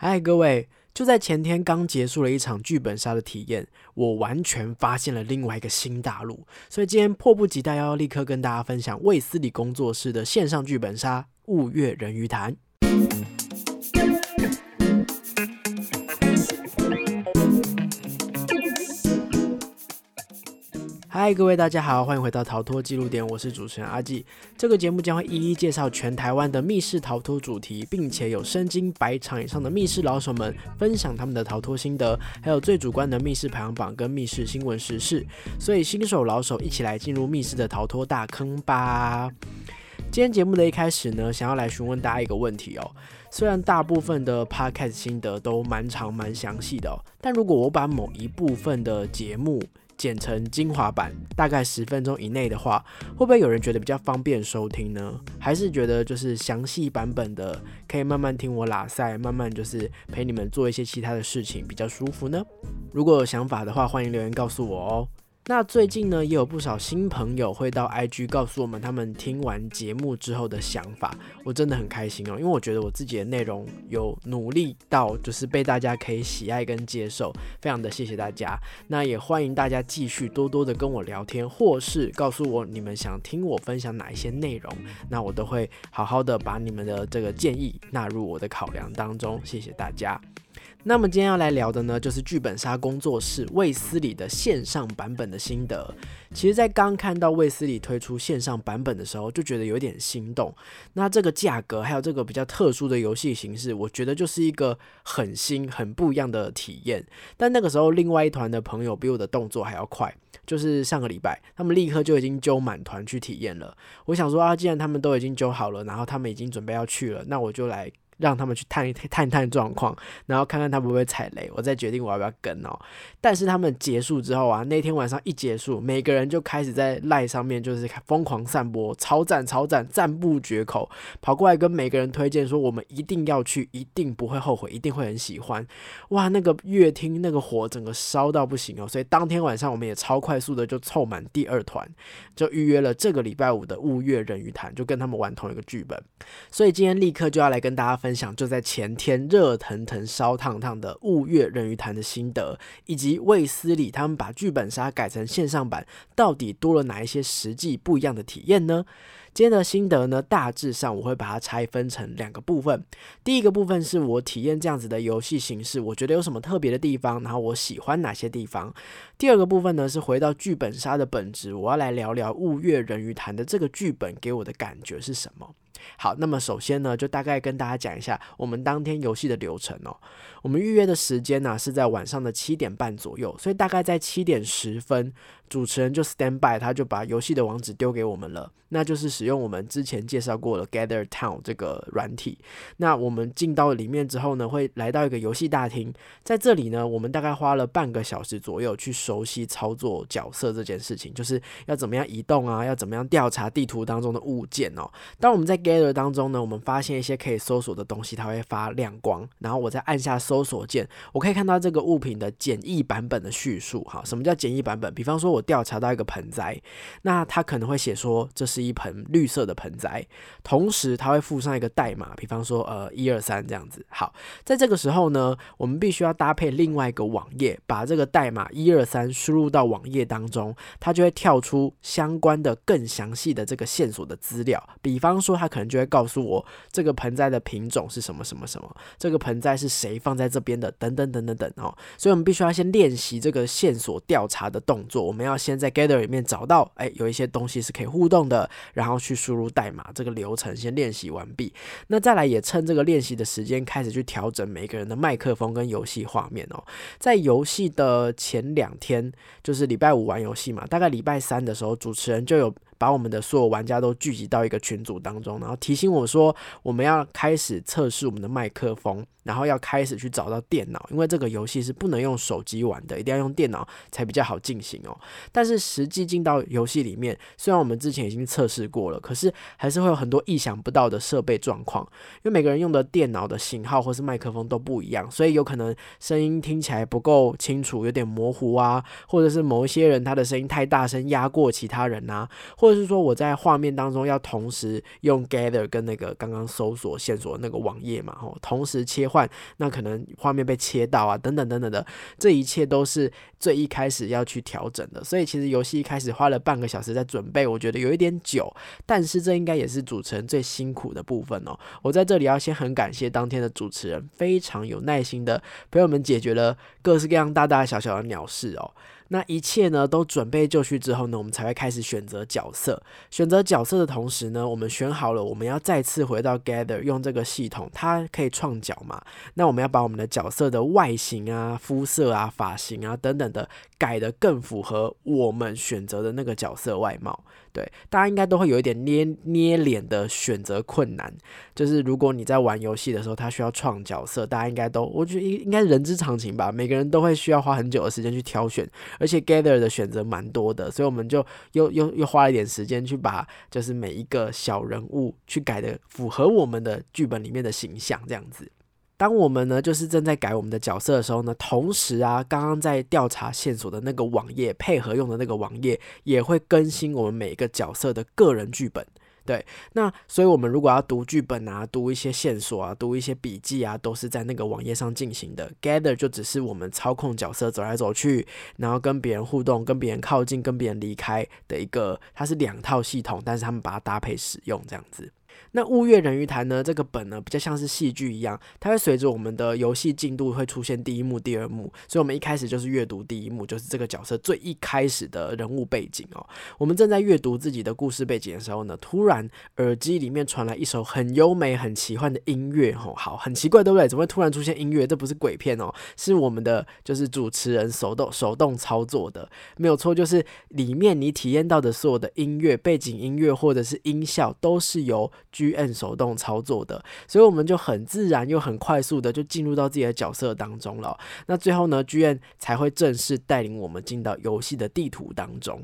嗨，各位！就在前天刚结束了一场剧本杀的体验，我完全发现了另外一个新大陆。所以今天迫不及待要立刻跟大家分享卫斯理工作室的线上剧本杀《雾月人鱼潭》。嗨，各位大家好，欢迎回到逃脱记录点，我是主持人阿纪。这个节目将会一一介绍全台湾的密室逃脱主题，并且有身经百场以上的密室老手们分享他们的逃脱心得，还有最主观的密室排行榜跟密室新闻时事。所以新手老手一起来进入密室的逃脱大坑吧！今天节目的一开始呢，想要来询问大家一个问题哦。虽然大部分的 podcast 心得都蛮长蛮详细的哦，但如果我把某一部分的节目剪成精华版，大概十分钟以内的话，会不会有人觉得比较方便收听呢？还是觉得就是详细版本的，可以慢慢听我拉塞，慢慢就是陪你们做一些其他的事情，比较舒服呢？如果有想法的话，欢迎留言告诉我哦。那最近呢，也有不少新朋友会到 IG 告诉我们他们听完节目之后的想法，我真的很开心哦，因为我觉得我自己的内容有努力到，就是被大家可以喜爱跟接受，非常的谢谢大家。那也欢迎大家继续多多的跟我聊天，或是告诉我你们想听我分享哪一些内容，那我都会好好的把你们的这个建议纳入我的考量当中，谢谢大家。那么今天要来聊的呢，就是剧本杀工作室卫斯理的线上版本的心得。其实，在刚看到卫斯理推出线上版本的时候，就觉得有点心动。那这个价格，还有这个比较特殊的游戏形式，我觉得就是一个很新、很不一样的体验。但那个时候，另外一团的朋友比我的动作还要快，就是上个礼拜，他们立刻就已经揪满团去体验了。我想说啊，既然他们都已经揪好了，然后他们已经准备要去了，那我就来。让他们去探一探探状况，然后看看他会不会踩雷，我再决定我要不要跟哦。但是他们结束之后啊，那天晚上一结束，每个人就开始在赖上面就是疯狂散播，超赞超赞，赞不绝口，跑过来跟每个人推荐说我们一定要去，一定不会后悔，一定会很喜欢。哇，那个乐厅那个火整个烧到不行哦，所以当天晚上我们也超快速的就凑满第二团，就预约了这个礼拜五的雾月人鱼潭，就跟他们玩同一个剧本。所以今天立刻就要来跟大家分。分享就在前天热腾腾烧烫烫的雾月人鱼潭的心得，以及卫斯理他们把剧本杀改成线上版，到底多了哪一些实际不一样的体验呢？今天的心得呢，大致上我会把它拆分成两个部分。第一个部分是我体验这样子的游戏形式，我觉得有什么特别的地方，然后我喜欢哪些地方。第二个部分呢，是回到剧本杀的本质，我要来聊聊雾月人鱼潭的这个剧本给我的感觉是什么。好，那么首先呢，就大概跟大家讲一下我们当天游戏的流程哦。我们预约的时间呢是在晚上的七点半左右，所以大概在七点十分，主持人就 stand by，他就把游戏的网址丢给我们了。那就是使用我们之前介绍过的 Gather Town 这个软体。那我们进到里面之后呢，会来到一个游戏大厅，在这里呢，我们大概花了半个小时左右去熟悉操作角色这件事情，就是要怎么样移动啊，要怎么样调查地图当中的物件哦。当我们在 Gather 当中呢，我们发现一些可以搜索的东西，它会发亮光，然后我再按下搜索键，我可以看到这个物品的简易版本的叙述。哈，什么叫简易版本？比方说，我调查到一个盆栽，那它可能会写说这是。一盆绿色的盆栽，同时它会附上一个代码，比方说呃一二三这样子。好，在这个时候呢，我们必须要搭配另外一个网页，把这个代码一二三输入到网页当中，它就会跳出相关的更详细的这个线索的资料。比方说，它可能就会告诉我这个盆栽的品种是什么什么什么，这个盆栽是谁放在这边的，等等等等等哦。所以我们必须要先练习这个线索调查的动作。我们要先在 Gather 里面找到，哎，有一些东西是可以互动的。然后去输入代码，这个流程先练习完毕。那再来也趁这个练习的时间，开始去调整每个人的麦克风跟游戏画面哦。在游戏的前两天，就是礼拜五玩游戏嘛，大概礼拜三的时候，主持人就有。把我们的所有玩家都聚集到一个群组当中，然后提醒我说，我们要开始测试我们的麦克风，然后要开始去找到电脑，因为这个游戏是不能用手机玩的，一定要用电脑才比较好进行哦。但是实际进到游戏里面，虽然我们之前已经测试过了，可是还是会有很多意想不到的设备状况，因为每个人用的电脑的型号或是麦克风都不一样，所以有可能声音听起来不够清楚，有点模糊啊，或者是某一些人他的声音太大声压过其他人啊，或或是说我在画面当中要同时用 gather 跟那个刚刚搜索线索那个网页嘛，吼，同时切换，那可能画面被切到啊，等等等等的，这一切都是最一开始要去调整的。所以其实游戏一开始花了半个小时在准备，我觉得有一点久，但是这应该也是主持人最辛苦的部分哦。我在这里要先很感谢当天的主持人，非常有耐心的陪我们解决了各式各样大大小小的鸟事哦。那一切呢都准备就绪之后呢，我们才会开始选择角色。选择角色的同时呢，我们选好了我们要再次回到 Gather 用这个系统，它可以创角嘛？那我们要把我们的角色的外形啊、肤色啊、发型啊等等的改得更符合我们选择的那个角色外貌。对，大家应该都会有一点捏捏脸的选择困难。就是如果你在玩游戏的时候，他需要创角色，大家应该都，我觉得应应该人之常情吧。每个人都会需要花很久的时间去挑选，而且 Gather 的选择蛮多的，所以我们就又又又花了一点时间去把就是每一个小人物去改的符合我们的剧本里面的形象，这样子。当我们呢，就是正在改我们的角色的时候呢，同时啊，刚刚在调查线索的那个网页，配合用的那个网页，也会更新我们每一个角色的个人剧本。对，那所以我们如果要读剧本啊，读一些线索啊，读一些笔记啊，都是在那个网页上进行的。Gather 就只是我们操控角色走来走去，然后跟别人互动，跟别人靠近，跟别人离开的一个，它是两套系统，但是他们把它搭配使用这样子。那雾月人鱼潭呢？这个本呢比较像是戏剧一样，它会随着我们的游戏进度会出现第一幕、第二幕，所以我们一开始就是阅读第一幕，就是这个角色最一开始的人物背景哦。我们正在阅读自己的故事背景的时候呢，突然耳机里面传来一首很优美、很奇幻的音乐哦，好，很奇怪，对不对？怎么会突然出现音乐？这不是鬼片哦，是我们的就是主持人手动手动操作的，没有错，就是里面你体验到的所有的音乐、背景音乐或者是音效都是由。G N 手动操作的，所以我们就很自然又很快速的就进入到自己的角色当中了。那最后呢，G N 才会正式带领我们进到游戏的地图当中。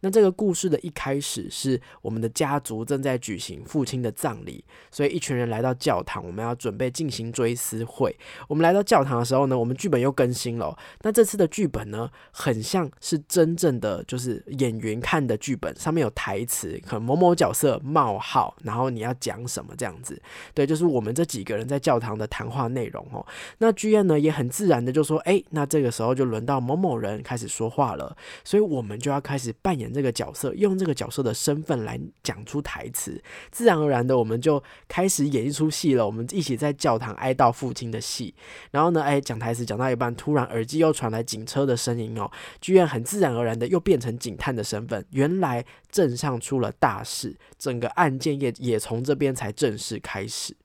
那这个故事的一开始是我们的家族正在举行父亲的葬礼，所以一群人来到教堂，我们要准备进行追思会。我们来到教堂的时候呢，我们剧本又更新了。那这次的剧本呢，很像是真正的就是演员看的剧本，上面有台词，可某某角色冒号，然后你要讲什么这样子。对，就是我们这几个人在教堂的谈话内容哦。那剧院呢也很自然的就说，哎，那这个时候就轮到某某人开始说话了，所以我们就要开始扮。演这个角色，用这个角色的身份来讲出台词，自然而然的，我们就开始演一出戏了。我们一起在教堂哀悼父亲的戏，然后呢，哎，讲台词讲到一半，突然耳机又传来警车的声音哦，居然很自然而然的又变成警探的身份。原来镇上出了大事，整个案件也也从这边才正式开始。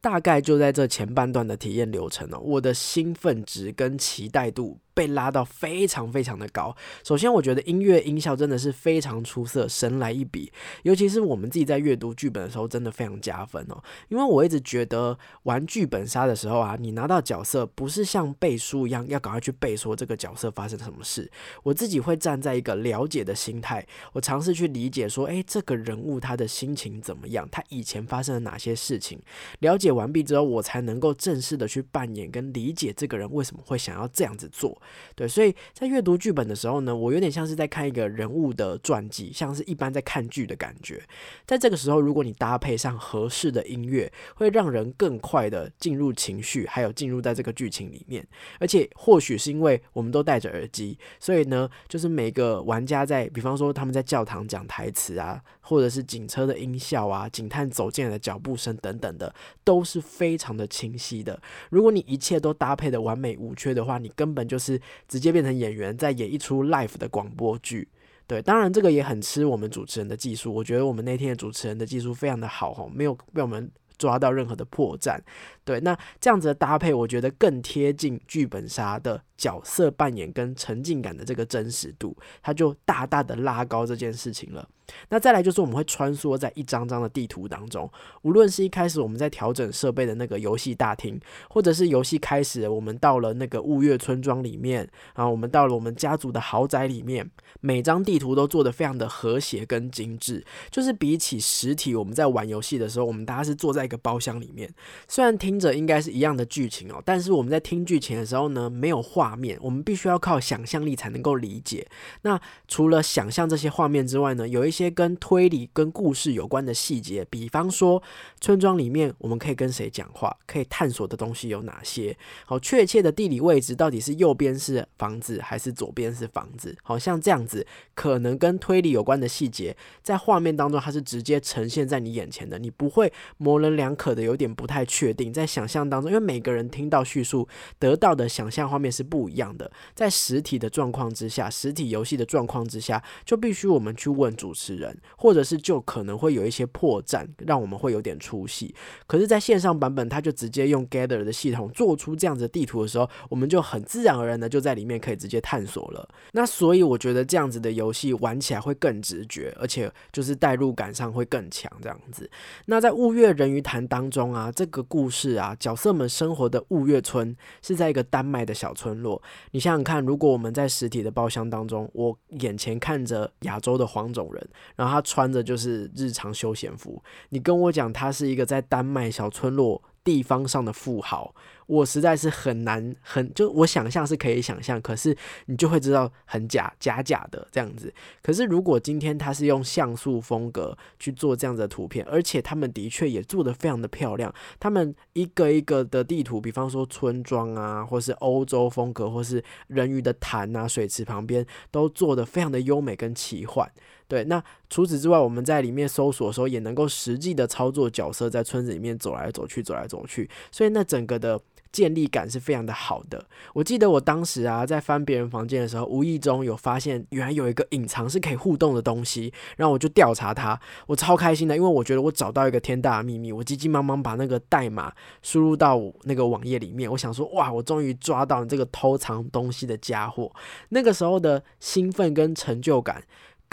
大概就在这前半段的体验流程哦，我的兴奋值跟期待度。被拉到非常非常的高。首先，我觉得音乐音效真的是非常出色，神来一笔。尤其是我们自己在阅读剧本的时候，真的非常加分哦。因为我一直觉得玩剧本杀的时候啊，你拿到角色不是像背书一样，要赶快去背说这个角色发生什么事。我自己会站在一个了解的心态，我尝试去理解说，诶，这个人物他的心情怎么样，他以前发生了哪些事情。了解完毕之后，我才能够正式的去扮演跟理解这个人为什么会想要这样子做。对，所以在阅读剧本的时候呢，我有点像是在看一个人物的传记，像是一般在看剧的感觉。在这个时候，如果你搭配上合适的音乐，会让人更快的进入情绪，还有进入在这个剧情里面。而且，或许是因为我们都戴着耳机，所以呢，就是每个玩家在，比方说他们在教堂讲台词啊，或者是警车的音效啊，警探走进来的脚步声等等的，都是非常的清晰的。如果你一切都搭配的完美无缺的话，你根本就是。直接变成演员，在演一出 live 的广播剧，对，当然这个也很吃我们主持人的技术。我觉得我们那天的主持人的技术非常的好哈，没有被我们抓到任何的破绽。对，那这样子的搭配，我觉得更贴近剧本杀的角色扮演跟沉浸感的这个真实度，它就大大的拉高这件事情了。那再来就是我们会穿梭在一张张的地图当中，无论是一开始我们在调整设备的那个游戏大厅，或者是游戏开始我们到了那个雾月村庄里面，啊，我们到了我们家族的豪宅里面，每张地图都做得非常的和谐跟精致。就是比起实体，我们在玩游戏的时候，我们大家是坐在一个包厢里面，虽然听着应该是一样的剧情哦，但是我们在听剧情的时候呢，没有画面，我们必须要靠想象力才能够理解。那除了想象这些画面之外呢，有一些跟推理、跟故事有关的细节，比方说村庄里面我们可以跟谁讲话，可以探索的东西有哪些？好，确切的地理位置到底是右边是房子还是左边是房子？好像这样子，可能跟推理有关的细节，在画面当中它是直接呈现在你眼前的，你不会模棱两可的，有点不太确定。在想象当中，因为每个人听到叙述得到的想象画面是不一样的，在实体的状况之下，实体游戏的状况之下，就必须我们去问主持人，或者是就可能会有一些破绽，让我们会有点出戏。可是，在线上版本，它就直接用 Gather 的系统做出这样子的地图的时候，我们就很自然而然的就在里面可以直接探索了。那所以我觉得这样子的游戏玩起来会更直觉，而且就是代入感上会更强。这样子。那在雾月人鱼潭当中啊，这个故事啊，角色们生活的雾月村是在一个丹麦的小村落。你想想看，如果我们在实体的包厢当中，我眼前看着亚洲的黄种人，然后他穿着就是日常休闲服，你跟我讲他是一个在丹麦小村落地方上的富豪。我实在是很难，很就我想象是可以想象，可是你就会知道很假假假的这样子。可是如果今天他是用像素风格去做这样的图片，而且他们的确也做得非常的漂亮，他们一个一个的地图，比方说村庄啊，或是欧洲风格，或是人鱼的潭啊，水池旁边都做得非常的优美跟奇幻。对，那除此之外，我们在里面搜索的时候，也能够实际的操作角色在村子里面走来走去，走来走去，所以那整个的。建立感是非常的好的。我记得我当时啊，在翻别人房间的时候，无意中有发现，原来有一个隐藏是可以互动的东西，然后我就调查它，我超开心的，因为我觉得我找到一个天大的秘密。我急急忙忙把那个代码输入到那个网页里面，我想说，哇，我终于抓到你这个偷藏东西的家伙。那个时候的兴奋跟成就感。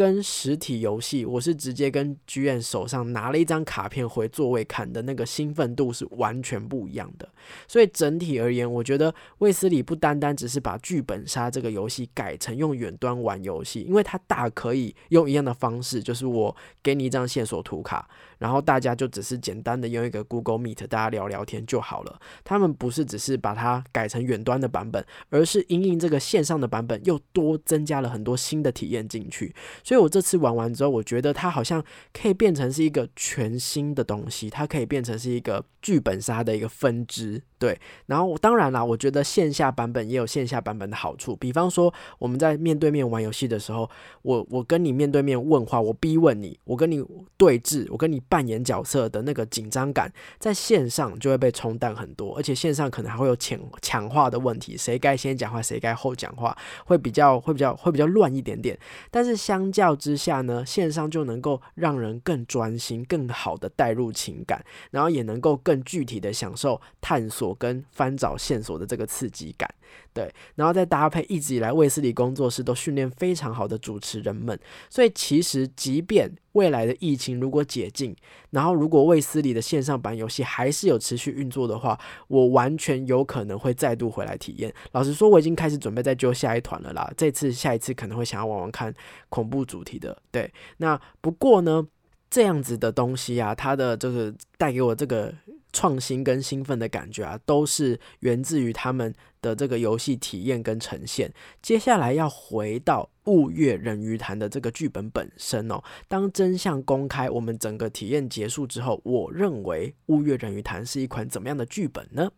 跟实体游戏，我是直接跟剧院手上拿了一张卡片回座位看的那个兴奋度是完全不一样的。所以整体而言，我觉得卫斯理不单单只是把剧本杀这个游戏改成用远端玩游戏，因为它大可以用一样的方式，就是我给你一张线索图卡。然后大家就只是简单的用一个 Google Meet，大家聊聊天就好了。他们不是只是把它改成远端的版本，而是因应这个线上的版本又多增加了很多新的体验进去。所以我这次玩完之后，我觉得它好像可以变成是一个全新的东西，它可以变成是一个剧本杀的一个分支。对，然后当然啦，我觉得线下版本也有线下版本的好处。比方说我们在面对面玩游戏的时候，我我跟你面对面问话，我逼问你，我跟你对峙，我跟你。扮演角色的那个紧张感，在线上就会被冲淡很多，而且线上可能还会有抢抢话的问题，谁该先讲话，谁该后讲话，会比较会比较会比较乱一点点。但是相较之下呢，线上就能够让人更专心、更好的带入情感，然后也能够更具体的享受探索跟翻找线索的这个刺激感。对，然后再搭配一直以来卫斯理工作室都训练非常好的主持人们，所以其实即便未来的疫情如果解禁，然后如果卫斯理的线上版游戏还是有持续运作的话，我完全有可能会再度回来体验。老实说，我已经开始准备再揪下一团了啦。这次下一次可能会想要玩玩看恐怖主题的。对，那不过呢，这样子的东西啊，它的就是带给我这个。创新跟兴奋的感觉啊，都是源自于他们的这个游戏体验跟呈现。接下来要回到《雾月人鱼潭》的这个剧本本身哦。当真相公开，我们整个体验结束之后，我认为《雾月人鱼潭》是一款怎么样的剧本呢？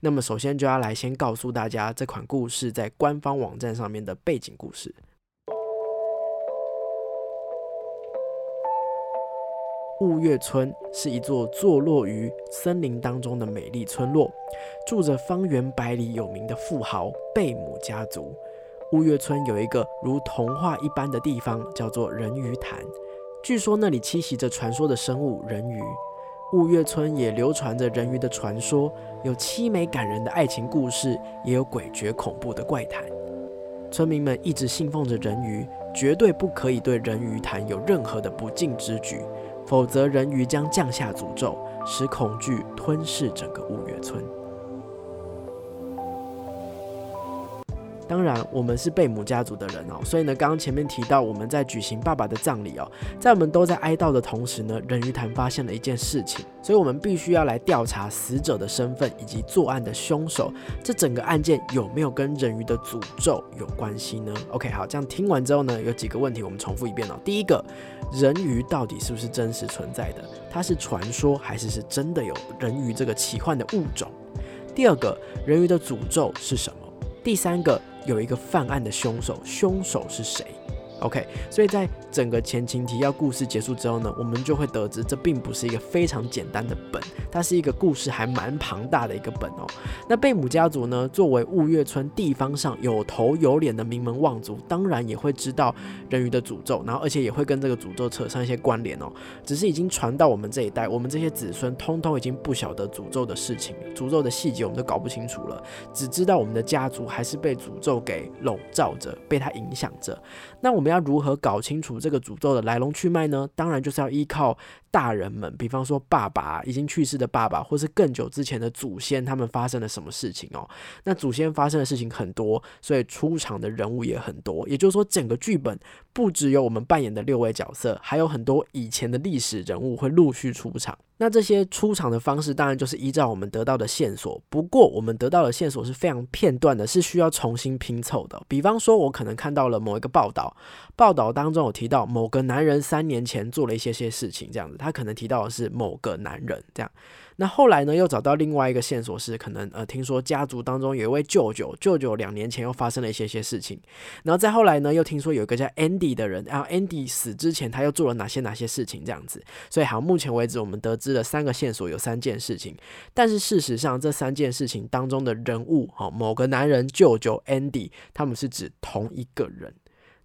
那么首先就要来先告诉大家这款故事在官方网站上面的背景故事。雾月村是一座坐落于森林当中的美丽村落，住着方圆百里有名的富豪贝姆家族。雾月村有一个如童话一般的地方，叫做人鱼潭。据说那里栖息着传说的生物人鱼。雾月村也流传着人鱼的传说，有凄美感人的爱情故事，也有诡谲恐怖的怪谈。村民们一直信奉着人鱼，绝对不可以对人鱼潭有任何的不敬之举。否则，人鱼将降下诅咒，使恐惧吞噬整个五月村。当然，我们是贝母家族的人哦，所以呢，刚刚前面提到我们在举行爸爸的葬礼哦，在我们都在哀悼的同时呢，人鱼潭发现了一件事情，所以我们必须要来调查死者的身份以及作案的凶手，这整个案件有没有跟人鱼的诅咒有关系呢？OK，好，这样听完之后呢，有几个问题我们重复一遍哦。第一个，人鱼到底是不是真实存在的？它是传说还是是真的有人鱼这个奇幻的物种？第二个，人鱼的诅咒是什么？第三个。有一个犯案的凶手，凶手是谁？OK，所以在整个前情提要故事结束之后呢，我们就会得知这并不是一个非常简单的本，它是一个故事还蛮庞大的一个本哦。那贝母家族呢，作为雾月村地方上有头有脸的名门望族，当然也会知道人鱼的诅咒，然后而且也会跟这个诅咒扯上一些关联哦。只是已经传到我们这一代，我们这些子孙通通已经不晓得诅咒的事情，诅咒的细节我们都搞不清楚了，只知道我们的家族还是被诅咒给笼罩着，被它影响着。那我们要如何搞清楚这个诅咒的来龙去脉呢？当然就是要依靠大人们，比方说爸爸已经去世的爸爸，或是更久之前的祖先，他们发生了什么事情哦？那祖先发生的事情很多，所以出场的人物也很多。也就是说，整个剧本不只有我们扮演的六位角色，还有很多以前的历史人物会陆续出场。那这些出场的方式，当然就是依照我们得到的线索。不过，我们得到的线索是非常片段的，是需要重新拼凑的。比方说，我可能看到了某一个报道，报道当中有提到某个男人三年前做了一些些事情，这样子，他可能提到的是某个男人这样。那后来呢，又找到另外一个线索是，可能呃，听说家族当中有一位舅舅，舅舅两年前又发生了一些些事情。然后再后来呢，又听说有一个叫 Andy 的人，然后 Andy 死之前他又做了哪些哪些事情这样子。所以好，目前为止我们得知了三个线索，有三件事情。但是事实上，这三件事情当中的人物，哈，某个男人、舅舅 Andy，他们是指同一个人。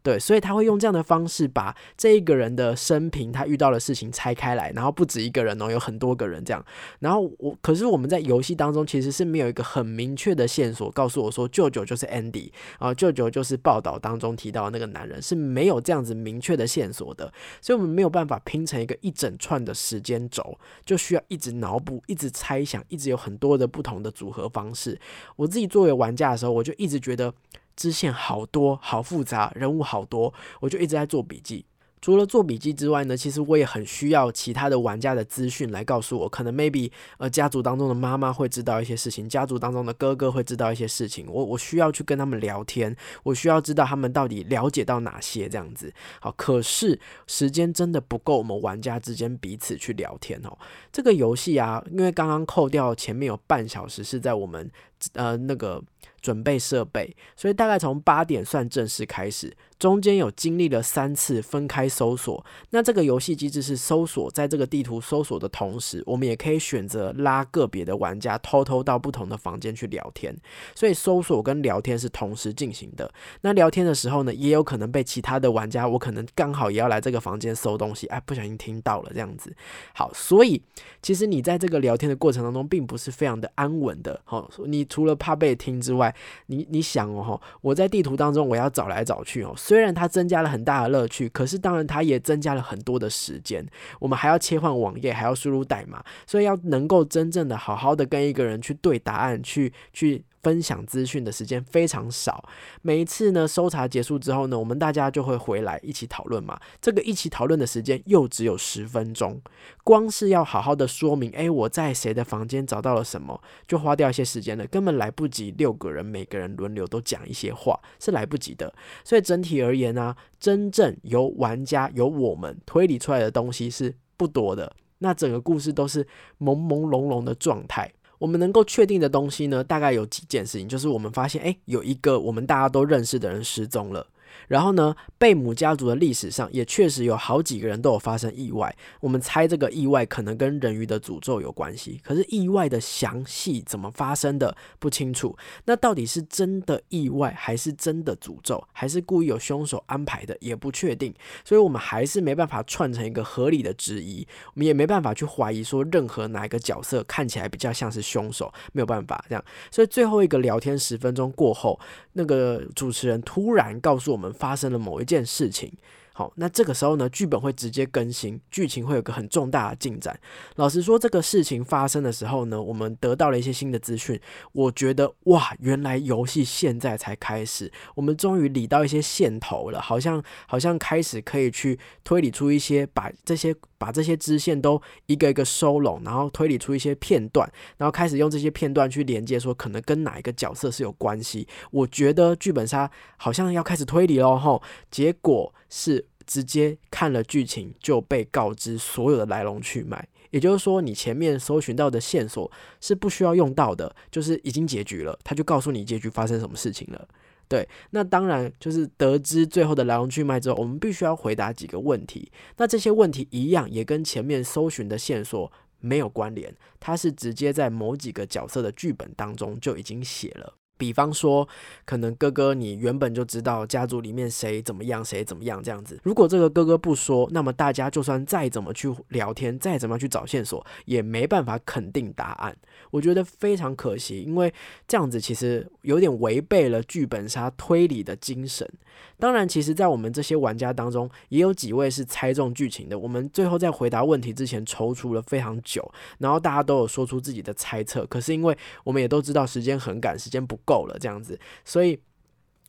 对，所以他会用这样的方式把这一个人的生平，他遇到的事情拆开来，然后不止一个人哦，有很多个人这样。然后我，可是我们在游戏当中其实是没有一个很明确的线索告诉我说，舅舅就是 Andy 啊，舅舅就是报道当中提到的那个男人，是没有这样子明确的线索的，所以我们没有办法拼成一个一整串的时间轴，就需要一直脑补，一直猜想，一直有很多的不同的组合方式。我自己作为玩家的时候，我就一直觉得。支线好多，好复杂，人物好多，我就一直在做笔记。除了做笔记之外呢，其实我也很需要其他的玩家的资讯来告诉我，可能 maybe 呃家族当中的妈妈会知道一些事情，家族当中的哥哥会知道一些事情，我我需要去跟他们聊天，我需要知道他们到底了解到哪些这样子。好，可是时间真的不够，我们玩家之间彼此去聊天哦。这个游戏啊，因为刚刚扣掉前面有半小时是在我们呃那个。准备设备，所以大概从八点算正式开始，中间有经历了三次分开搜索。那这个游戏机制是搜索，在这个地图搜索的同时，我们也可以选择拉个别的玩家偷偷到不同的房间去聊天。所以搜索跟聊天是同时进行的。那聊天的时候呢，也有可能被其他的玩家，我可能刚好也要来这个房间搜东西，哎，不小心听到了这样子。好，所以其实你在这个聊天的过程当中，并不是非常的安稳的。好，你除了怕被听之外，你你想哦，我在地图当中我要找来找去哦，虽然它增加了很大的乐趣，可是当然它也增加了很多的时间。我们还要切换网页，还要输入代码，所以要能够真正的好好的跟一个人去对答案，去去。分享资讯的时间非常少，每一次呢搜查结束之后呢，我们大家就会回来一起讨论嘛。这个一起讨论的时间又只有十分钟，光是要好好的说明，哎，我在谁的房间找到了什么，就花掉一些时间了，根本来不及六个人每个人轮流都讲一些话，是来不及的。所以整体而言呢，真正由玩家由我们推理出来的东西是不多的，那整个故事都是朦朦胧胧的状态。我们能够确定的东西呢，大概有几件事情，就是我们发现，哎，有一个我们大家都认识的人失踪了。然后呢，贝姆家族的历史上也确实有好几个人都有发生意外。我们猜这个意外可能跟人鱼的诅咒有关系，可是意外的详细怎么发生的不清楚。那到底是真的意外，还是真的诅咒，还是故意有凶手安排的，也不确定。所以我们还是没办法串成一个合理的质疑，我们也没办法去怀疑说任何哪一个角色看起来比较像是凶手，没有办法这样。所以最后一个聊天十分钟过后，那个主持人突然告诉我们。发生了某一件事情，好，那这个时候呢，剧本会直接更新，剧情会有个很重大的进展。老实说，这个事情发生的时候呢，我们得到了一些新的资讯。我觉得哇，原来游戏现在才开始，我们终于理到一些线头了，好像好像开始可以去推理出一些，把这些把这些支线都一个一个收拢，然后推理出一些片段，然后开始用这些片段去连接，说可能跟哪一个角色是有关系。我觉得剧本杀好像要开始推理喽，吼，结果是。直接看了剧情就被告知所有的来龙去脉，也就是说，你前面搜寻到的线索是不需要用到的，就是已经结局了，他就告诉你结局发生什么事情了。对，那当然就是得知最后的来龙去脉之后，我们必须要回答几个问题。那这些问题一样也跟前面搜寻的线索没有关联，它是直接在某几个角色的剧本当中就已经写了。比方说，可能哥哥你原本就知道家族里面谁怎么样，谁怎么样这样子。如果这个哥哥不说，那么大家就算再怎么去聊天，再怎么去找线索，也没办法肯定答案。我觉得非常可惜，因为这样子其实有点违背了剧本杀推理的精神。当然，其实，在我们这些玩家当中，也有几位是猜中剧情的。我们最后在回答问题之前，踌躇了非常久，然后大家都有说出自己的猜测。可是，因为我们也都知道时间很赶，时间不够了，这样子，所以，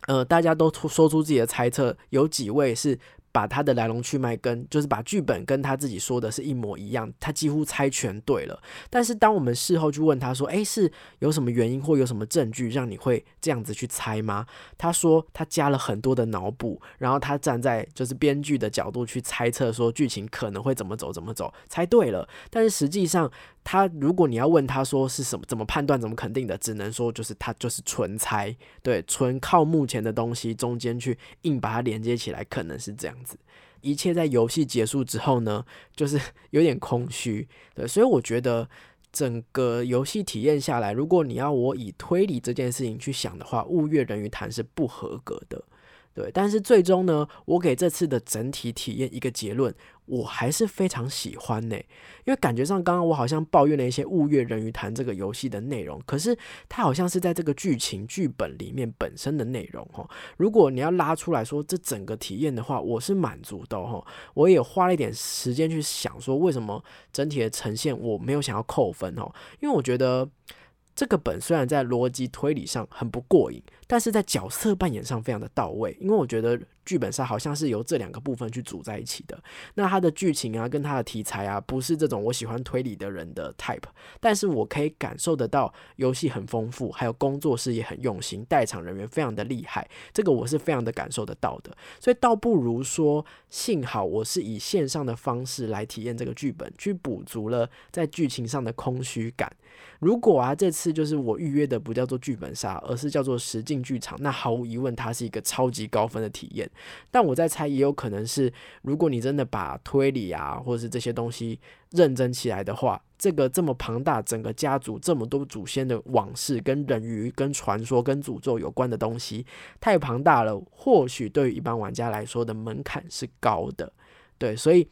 呃，大家都说出自己的猜测。有几位是。把他的来龙去脉跟就是把剧本跟他自己说的是一模一样，他几乎猜全对了。但是当我们事后去问他说：“诶，是有什么原因或有什么证据让你会这样子去猜吗？”他说他加了很多的脑补，然后他站在就是编剧的角度去猜测说剧情可能会怎么走怎么走，猜对了。但是实际上他如果你要问他说是什么怎么判断怎么肯定的，只能说就是他就是纯猜，对，纯靠目前的东西中间去硬把它连接起来，可能是这样子。一切在游戏结束之后呢，就是有点空虚，对，所以我觉得整个游戏体验下来，如果你要我以推理这件事情去想的话，物月人鱼谈是不合格的。对，但是最终呢，我给这次的整体体验一个结论，我还是非常喜欢呢。因为感觉上，刚刚我好像抱怨了一些《物月人鱼谈》这个游戏的内容，可是它好像是在这个剧情剧本里面本身的内容哈。如果你要拉出来说这整个体验的话，我是满足的哈。我也花了一点时间去想说，为什么整体的呈现我没有想要扣分哦？因为我觉得。这个本虽然在逻辑推理上很不过瘾，但是在角色扮演上非常的到位。因为我觉得剧本杀好像是由这两个部分去组在一起的。那它的剧情啊，跟它的题材啊，不是这种我喜欢推理的人的 type，但是我可以感受得到游戏很丰富，还有工作室也很用心，代场人员非常的厉害，这个我是非常的感受得到的。所以倒不如说，幸好我是以线上的方式来体验这个剧本，去补足了在剧情上的空虚感。如果啊，这次就是我预约的不叫做剧本杀，而是叫做实境剧场，那毫无疑问，它是一个超级高分的体验。但我在猜，也有可能是，如果你真的把推理啊，或者是这些东西认真起来的话，这个这么庞大，整个家族这么多祖先的往事，跟人鱼、跟传说、跟诅咒有关的东西，太庞大了，或许对于一般玩家来说的门槛是高的。对，所以。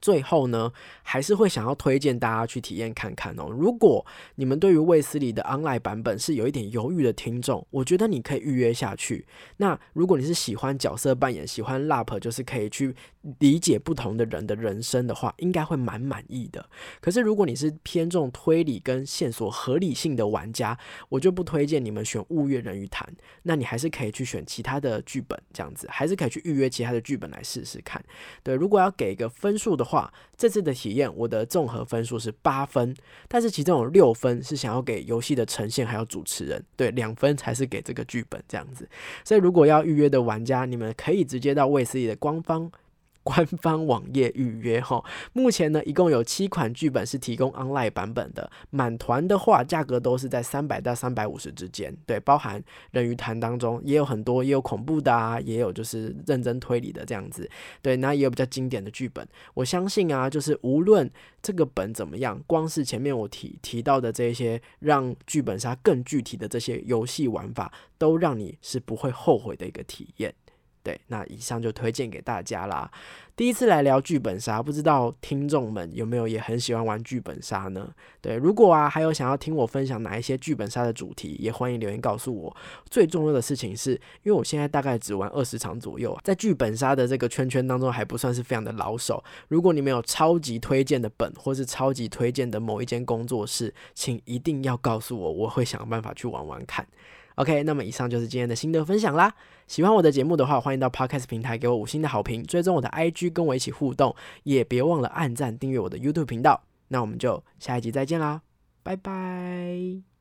最后呢，还是会想要推荐大家去体验看看哦。如果你们对于卫斯理的 online 版本是有一点犹豫的听众，我觉得你可以预约下去。那如果你是喜欢角色扮演、喜欢 lap，就是可以去理解不同的人的人生的话，应该会蛮满意的。可是如果你是偏重推理跟线索合理性的玩家，我就不推荐你们选物月人鱼谈。那你还是可以去选其他的剧本，这样子还是可以去预约其他的剧本来试试看。对，如果要给一个分数的。话这次的体验，我的综合分数是八分，但是其中有六分是想要给游戏的呈现还有主持人，对，两分才是给这个剧本这样子。所以如果要预约的玩家，你们可以直接到卫斯理的官方。官方网页预约哈，目前呢一共有七款剧本是提供 online 版本的，满团的话价格都是在三百到三百五十之间，对，包含人鱼谈当中也有很多，也有恐怖的啊，也有就是认真推理的这样子，对，那也有比较经典的剧本。我相信啊，就是无论这个本怎么样，光是前面我提提到的这些让剧本杀更具体的这些游戏玩法，都让你是不会后悔的一个体验。对，那以上就推荐给大家啦。第一次来聊剧本杀，不知道听众们有没有也很喜欢玩剧本杀呢？对，如果啊还有想要听我分享哪一些剧本杀的主题，也欢迎留言告诉我。最重要的事情是，因为我现在大概只玩二十场左右，在剧本杀的这个圈圈当中还不算是非常的老手。如果你们有超级推荐的本，或是超级推荐的某一间工作室，请一定要告诉我，我会想办法去玩玩看。OK，那么以上就是今天的心得分享啦。喜欢我的节目的话，欢迎到 Podcast 平台给我五星的好评，追踪我的 IG，跟我一起互动，也别忘了按赞订阅我的 YouTube 频道。那我们就下一集再见啦，拜拜。